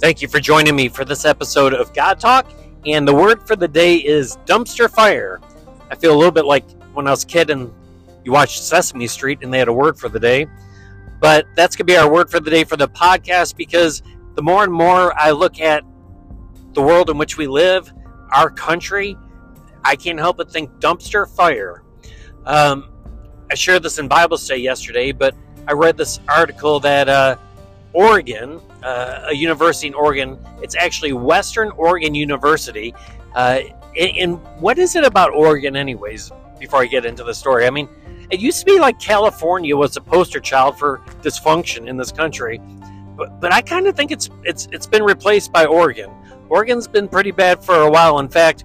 Thank you for joining me for this episode of God Talk. And the word for the day is dumpster fire. I feel a little bit like when I was a kid and you watched Sesame Street and they had a word for the day. But that's going to be our word for the day for the podcast because the more and more I look at the world in which we live, our country, I can't help but think dumpster fire. Um, I shared this in Bible study yesterday, but I read this article that uh, Oregon, uh, a university in Oregon. It's actually Western Oregon University. Uh, and what is it about Oregon, anyways? Before I get into the story, I mean, it used to be like California was a poster child for dysfunction in this country, but but I kind of think it's it's it's been replaced by Oregon. Oregon's been pretty bad for a while. In fact,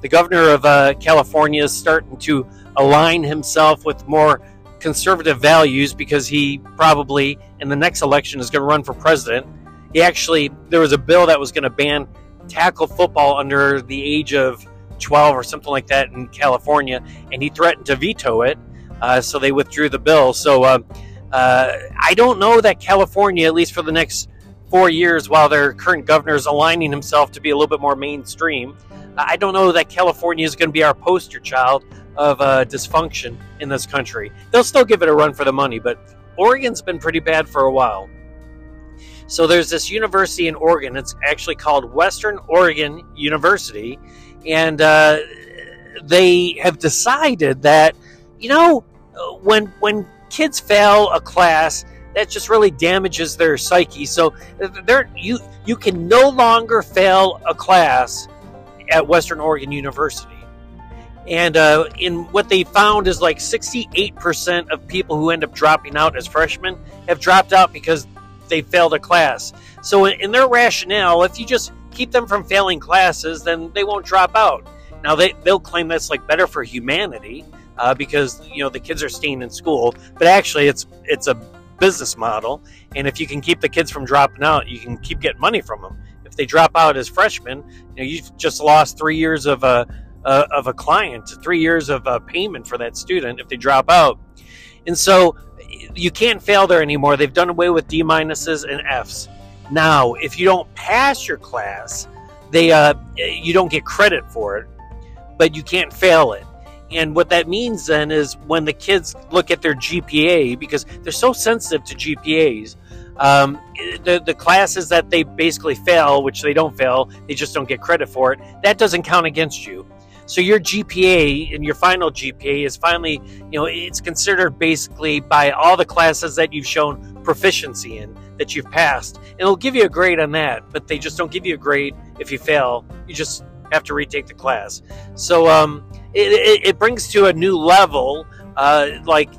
the governor of uh, California is starting to align himself with more conservative values because he probably in the next election is going to run for president. He actually there was a bill that was going to ban tackle football under the age of 12 or something like that in California, and he threatened to veto it. Uh, so they withdrew the bill. So uh, uh, I don't know that California, at least for the next four years, while their current governor is aligning himself to be a little bit more mainstream, I don't know that California is going to be our poster child of uh, dysfunction in this country. They'll still give it a run for the money, but Oregon's been pretty bad for a while. So there's this university in Oregon. It's actually called Western Oregon University, and uh, they have decided that you know when when kids fail a class, that just really damages their psyche. So they're you you can no longer fail a class at Western Oregon University. And uh, in what they found is like 68% of people who end up dropping out as freshmen have dropped out because they failed a class. So in their rationale, if you just keep them from failing classes, then they won't drop out. Now they they'll claim that's like better for humanity uh, because you know the kids are staying in school, but actually it's it's a business model, and if you can keep the kids from dropping out, you can keep getting money from them. If they drop out as freshmen, you know, you've just lost three years of a uh, of a client, three years of uh, payment for that student if they drop out. And so you can't fail there anymore. They've done away with D minuses and Fs. Now, if you don't pass your class, they uh, you don't get credit for it, but you can't fail it. And what that means then is when the kids look at their GPA, because they're so sensitive to GPAs, um, the, the classes that they basically fail, which they don't fail, they just don't get credit for it, that doesn't count against you. So your GPA and your final GPA is finally, you know, it's considered basically by all the classes that you've shown proficiency in that you've passed. And it'll give you a grade on that, but they just don't give you a grade if you fail. You just have to retake the class. So um, it, it, it, brings to a new level, uh, like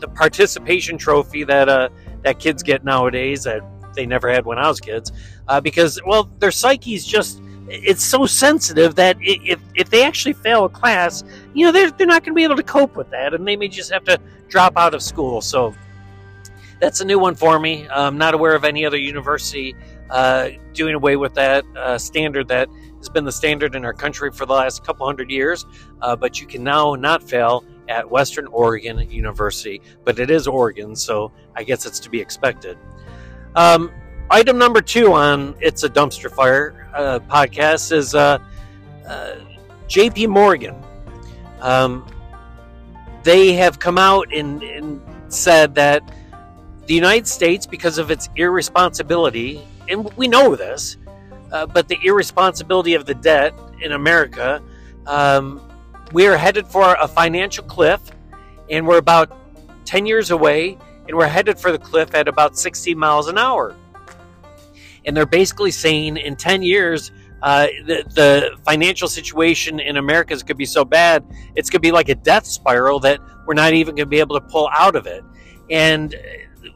the participation trophy that uh, that kids get nowadays that they never had when I was kids, uh, because well, their psyche's just it's so sensitive that if, if they actually fail a class, you know, they're, they're not going to be able to cope with that and they may just have to drop out of school. So that's a new one for me. I'm not aware of any other university uh, doing away with that uh, standard that has been the standard in our country for the last couple hundred years. Uh, but you can now not fail at Western Oregon University, but it is Oregon, so I guess it's to be expected. Um, item number two on It's a Dumpster Fire uh, podcast is uh, uh, JP Morgan. Um, they have come out and, and, said that the United States, because of its irresponsibility, and we know this, uh, but the irresponsibility of the debt in America, um, we are headed for a financial cliff, and we're about 10 years away, and we're headed for the cliff at about 60 miles an hour and they're basically saying in 10 years uh, the, the financial situation in America is going to be so bad, it's going to be like a death spiral that we're not even going to be able to pull out of it. And uh,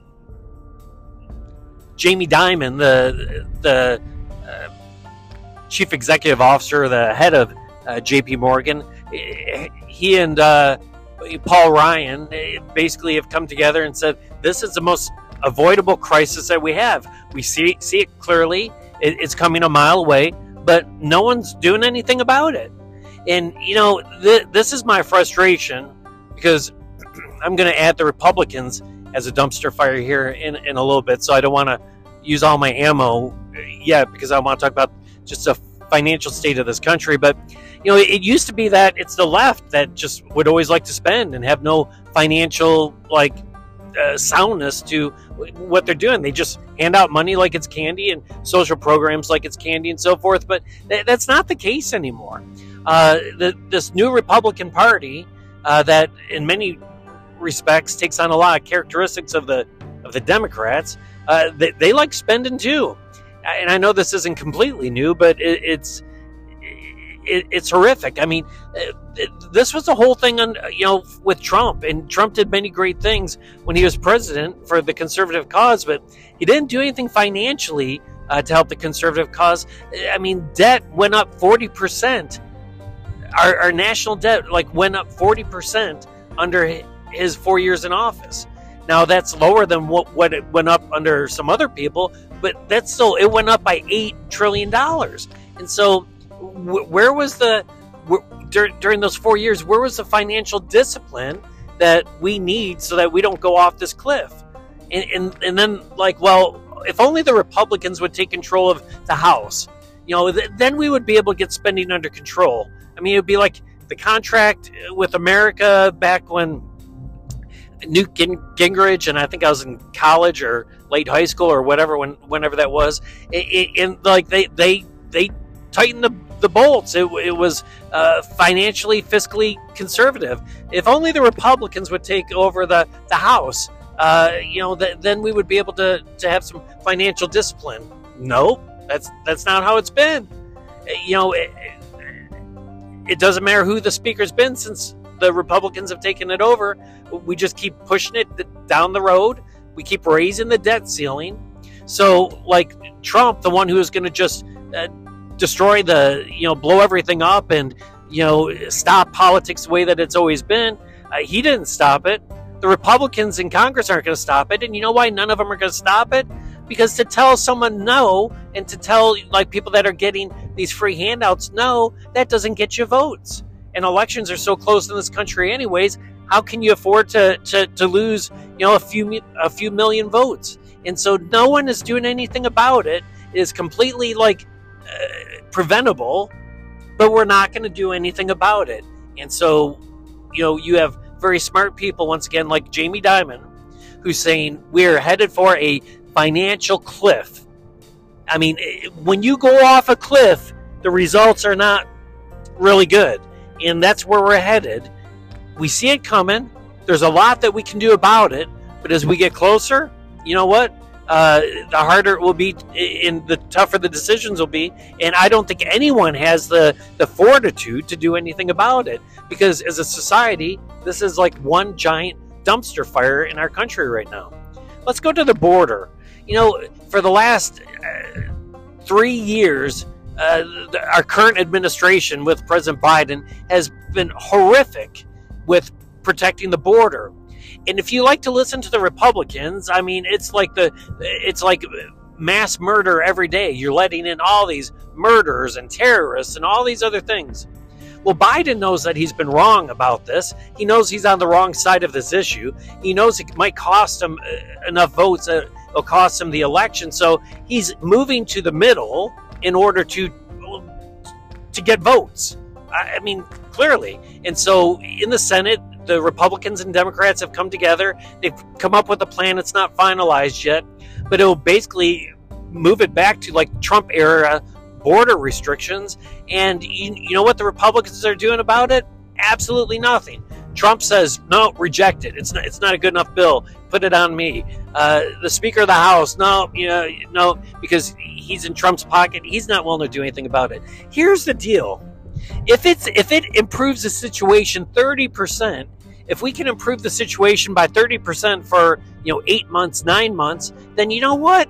Jamie Dimon, the the uh, chief executive officer, the head of uh, J.P. Morgan, he and uh, Paul Ryan basically have come together and said this is the most avoidable crisis that we have. We see see it clearly. It, it's coming a mile away, but no one's doing anything about it. And you know, th- this is my frustration because I'm going to add the Republicans as a dumpster fire here in, in a little bit, so I don't want to use all my ammo uh, yet because I want to talk about just the financial state of this country. But you know, it used to be that it's the left that just would always like to spend and have no financial like uh, soundness to what they're doing. They just hand out money like it's candy and social programs like it's candy and so forth. But th- that's not the case anymore. Uh, the, this new Republican Party uh, that, in many respects, takes on a lot of characteristics of the of the Democrats. Uh, they, they, like spending too, and I know this isn't completely new, but it, it's it, it's horrific. I mean, this was the whole thing on you know with Trump, and Trump did many great things when he was president for the conservative cause, but he didn't do anything financially uh, to help the conservative cause. I mean, debt went up forty percent. Our, our national debt like went up forty percent under his four years in office. Now that's lower than what, what it went up under some other people, but that's still it went up by eight trillion dollars. And so where was the during those four years? Where was the financial discipline that we need so that we don't go off this cliff? And, and, and then like, well, if only the Republicans would take control of the House, you know, th- then we would be able to get spending under control. I mean, it'd be like the contract with America back when Newt Gingrich and I think I was in college or late high school or whatever when whenever that was. And like they they they tightened the the bolts. It, it was uh, financially, fiscally conservative. If only the Republicans would take over the, the House, uh, you know, th- then we would be able to, to have some financial discipline. No, that's that's not how it's been. You know, it, it doesn't matter who the speaker's been since the Republicans have taken it over. We just keep pushing it down the road. We keep raising the debt ceiling. So, like Trump, the one who is going to just uh, destroy the, you know, blow everything up and, you know, stop politics the way that it's always been. Uh, he didn't stop it. The Republicans in Congress aren't going to stop it. And you know why none of them are going to stop it? Because to tell someone no and to tell like people that are getting these free handouts no, that doesn't get you votes. And elections are so close in this country anyways. How can you afford to, to, to lose, you know, a few a few million votes? And so no one is doing anything about it. It is completely like preventable, but we're not going to do anything about it. And so, you know, you have very smart people, once again, like Jamie Dimon, who's saying we're headed for a financial cliff. I mean, eh, when you go off a cliff, the results are not really good. And that's where we're headed. We see it coming. There's a lot that we can do about it. But as we get closer, you know what? Uh, the harder it will be and the tougher the decisions will be. And I don't think anyone has the, the fortitude to do anything about it because as a society, this is like one giant dumpster fire in our country right now. Let's go to the border. You know, for the last uh, three years, uh, our current administration with President Biden has been horrific with protecting the border. And if you like to listen to the Republicans, I mean, it's like the it's like mass murder every day. You're letting in all these murderers and terrorists and all these other things. Well, Biden knows that he's been wrong about this. He knows he's on the wrong side of this issue. He knows it might cost him uh, enough votes, uh, it'll cost him the election. So he's moving to the middle in order to to get votes. I mean, clearly. And so in the Senate, the Republicans and Democrats have come together. They've come up with a plan. It's not finalized yet, but it will basically move it back to like Trump era border restrictions. And you, you know what the Republicans are doing about it? Absolutely nothing. Trump says no, reject it. It's not. It's not a good enough bill. Put it on me. Uh, the Speaker of the House, no, you know, no, because he's in Trump's pocket. He's not willing to do anything about it. Here's the deal if it's if it improves the situation 30%, if we can improve the situation by 30% for, you know, 8 months, 9 months, then you know what?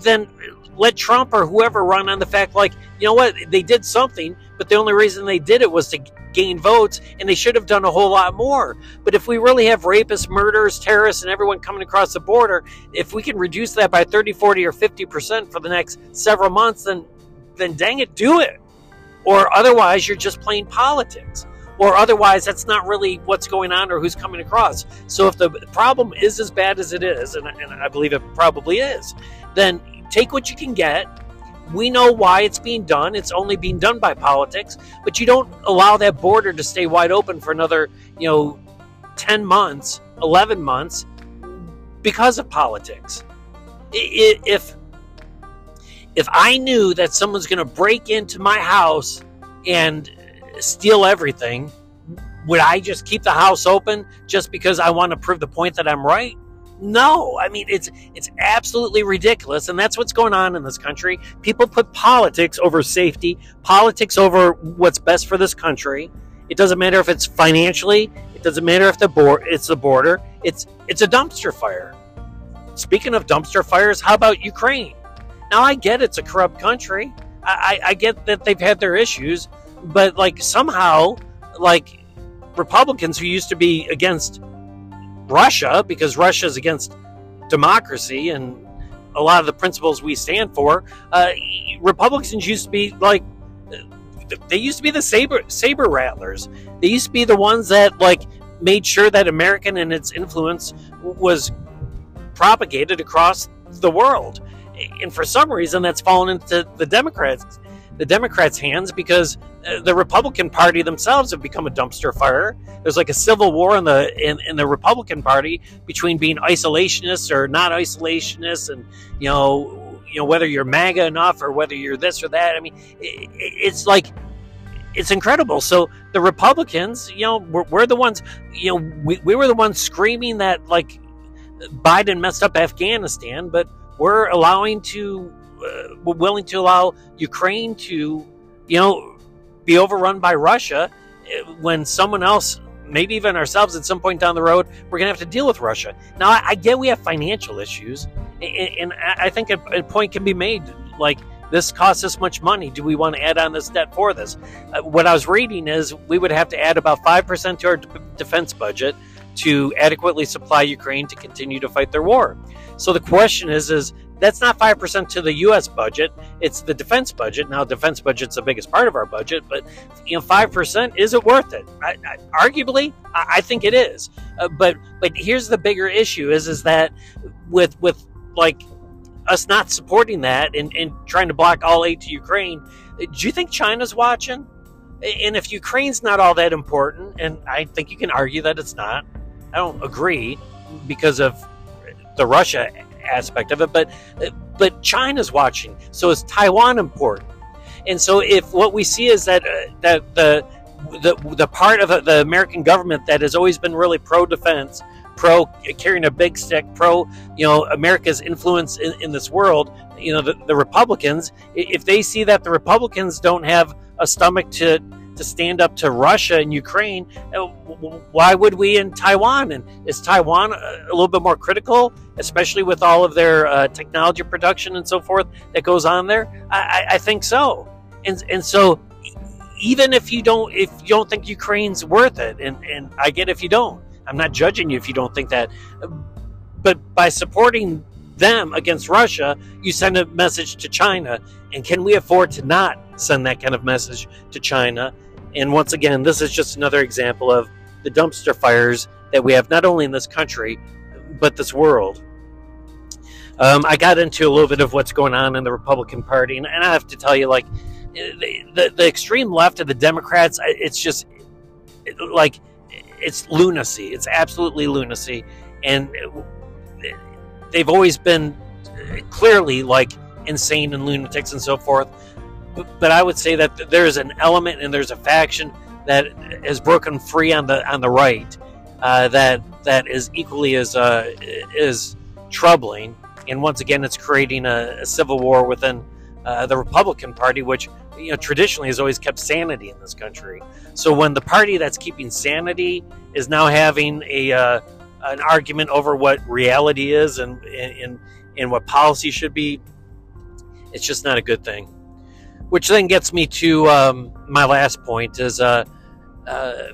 Then let Trump or whoever run on the fact like, you know what, they did something, but the only reason they did it was to gain votes and they should have done a whole lot more. But if we really have rapists, murderers, terrorists and everyone coming across the border, if we can reduce that by 30, 40 or 50% for the next several months, then then dang it, do it or otherwise you're just playing politics or otherwise that's not really what's going on or who's coming across so if the problem is as bad as it is and, and i believe it probably is then take what you can get we know why it's being done. It's only being done by politics, but you don't allow that border to stay wide open for another, you know, 10 months, 11 months because of politics. If if I knew that someone's going to break into my house and steal everything, would I just keep the house open just because I want to prove the point that I'm right? No, I mean it's it's absolutely ridiculous, and that's what's going on in this country. People put politics over safety, politics over what's best for this country. It doesn't matter if it's financially. It doesn't matter if the board it's the border. It's it's a dumpster fire. Speaking of dumpster fires, how about Ukraine? Now I get it's a corrupt country. I, I, get that they've had their issues, but like somehow, like Republicans who used to be against Russia because Russia is against democracy and a lot of the principles we stand for. Uh, Republicans used to be like they used to be the saber saber rattlers. They used to be the ones that like made sure that American and its influence was propagated across the world. And for some reason, that's fallen into the Democrats the Democrats' hands because uh, the Republican Party themselves have become a dumpster fire. There's like a civil war in the in, in the Republican Party between being isolationists or not isolationists, and you know you know whether you're MAGA enough or whether you're this or that. I mean, it, it's like it's incredible. So the Republicans, you know, we're, we're the ones, you know, we, we were the ones screaming that like Biden messed up Afghanistan, but we're allowing to uh, willing to allow Ukraine to, you know, be overrun by Russia uh, when someone else, maybe even ourselves at some point down the road, we're going to have to deal with Russia. Now, I, I get we have financial issues, and, and I think a, a, point can be made like, this costs us much money. Do we want to add on this debt for this? Uh, what I was reading is we would have to add about 5% to our d- defense budget to adequately supply Ukraine to continue to fight their war. So the question is, is that's not 5% to the US budget, it's the defense budget. Now, defense budget's the biggest part of our budget, but you know, 5% is it worth it? I, I, arguably, I, I, think it is. Uh, but but here's the bigger issue is is that with with like us not supporting that and, and trying to block all aid to Ukraine, do you think China's watching? And if Ukraine's not all that important, and I think you can argue that it's not, I don't agree because of the Russia aspect of it, but but China's watching. So is Taiwan important? And so if what we see is that uh, that the the the part of the American government that has always been really pro defense, pro carrying a big stick, pro you know America's influence in, in this world, you know the, the Republicans, if they see that the Republicans don't have a stomach to to stand up to Russia and Ukraine, uh, why would we in Taiwan? And is Taiwan a little bit more critical, especially with all of their uh, technology production and so forth that goes on there? I, I think so. And and so even if you don't if you don't think Ukraine's worth it, and, and I get if you don't. I'm not judging you if you don't think that. But by supporting them against Russia, you send a message to China. And can we afford to not send that kind of message to China? And once again, this is just another example of the dumpster fires that we have not only in this country, but this world. Um, I got into a little bit of what's going on in the Republican Party, and, and I have to tell you, like, the, the, the extreme left of the Democrats, it's just like it's lunacy. It's absolutely lunacy, and they've always been clearly like insane and lunatics and so forth but I would say that there's an element and there's a faction that has broken free on the on the right uh, that that is equally as uh, is troubling. And once again, it's creating a, a civil war within uh, the Republican Party, which you know traditionally has always kept sanity in this country. So when the party that's keeping sanity is now having a uh, an argument over what reality is and and and what policy should be, it's just not a good thing which then gets me to um, my last point is uh, uh,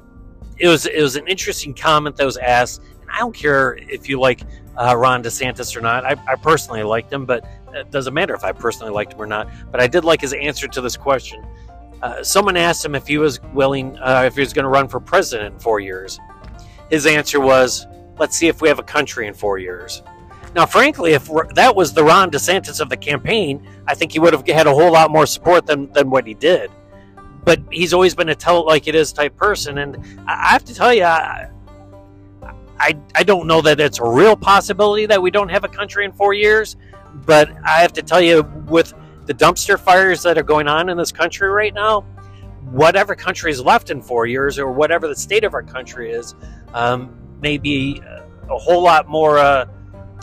it was it was an interesting comment that was asked and i don't care if you like uh, ron desantis or not I, I, personally liked him but it doesn't matter if i personally liked him or not but i did like his answer to this question. Uh, someone asked him if he was willing uh, if he was going to run for president in four years. His answer was let's see if we have a country in four years Now, frankly, if that was the Ron DeSantis of the campaign, I think he would have had a whole lot more support than, than what he did. But he's always been a tell it like it is type person. And I have to tell you, I, I, I don't know that it's a real possibility that we don't have a country in four years. But I have to tell you, with the dumpster fires that are going on in this country right now, whatever country is left in four years or whatever the state of our country is, um, may be a whole lot more. Uh,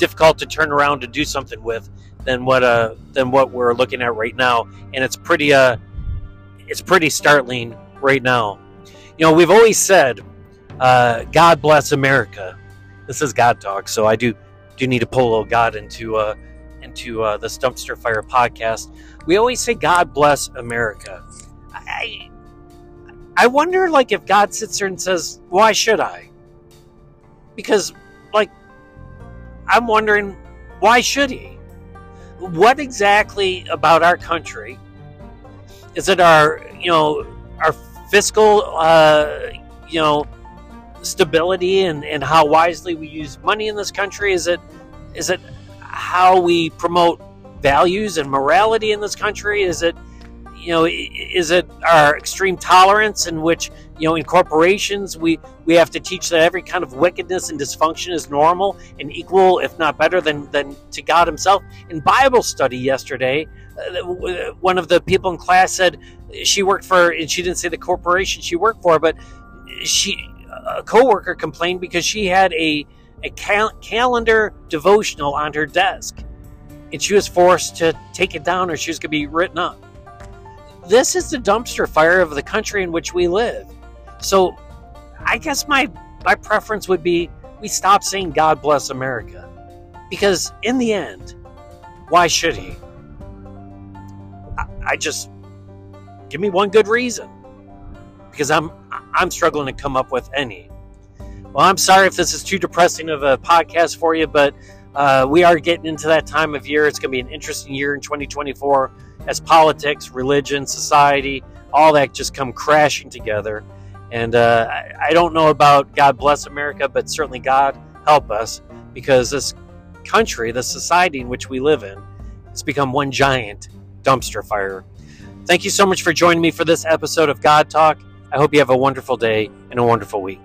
difficult to turn around to do something with than what uh than what we're looking at right now, and it's pretty uh it's pretty startling right now. You know, we've always said, uh, "God bless America." This is God talk, so I do do need to pull a little God into uh into uh, this dumpster fire podcast. We always say, "God bless America." I I wonder, like, if God sits there and says, "Why should I?" Because, like, I'm wondering why should he? What exactly about our country is it our you know our fiscal uh, you know stability and, and how wisely we use money in this country? Is it is it how we promote values and morality in this country? Is it you know, is it our extreme tolerance in which, you know, in corporations we we have to teach that every kind of wickedness and dysfunction is normal and equal, if not better, than than to God Himself? In Bible study yesterday, uh, one of the people in class said she worked for, and she didn't say the corporation she worked for, but she a coworker complained because she had a a cal- calendar devotional on her desk, and she was forced to take it down, or she was going to be written up this is the dumpster fire of the country in which we live. So I guess my my preference would be we stop saying God bless America. Because in the end, why should he? I, I just give me one good reason. Because I'm I'm struggling to come up with any. Well, I'm sorry if this is too depressing of a podcast for you, but uh, we are getting into that time of year. It's going to be an interesting year in 2024 as politics, religion, society, all that just come crashing together. And uh, I, I don't know about God bless America, but certainly God help us because this country, the society in which we live in, has become one giant dumpster fire. Thank you so much for joining me for this episode of God Talk. I hope you have a wonderful day and a wonderful week.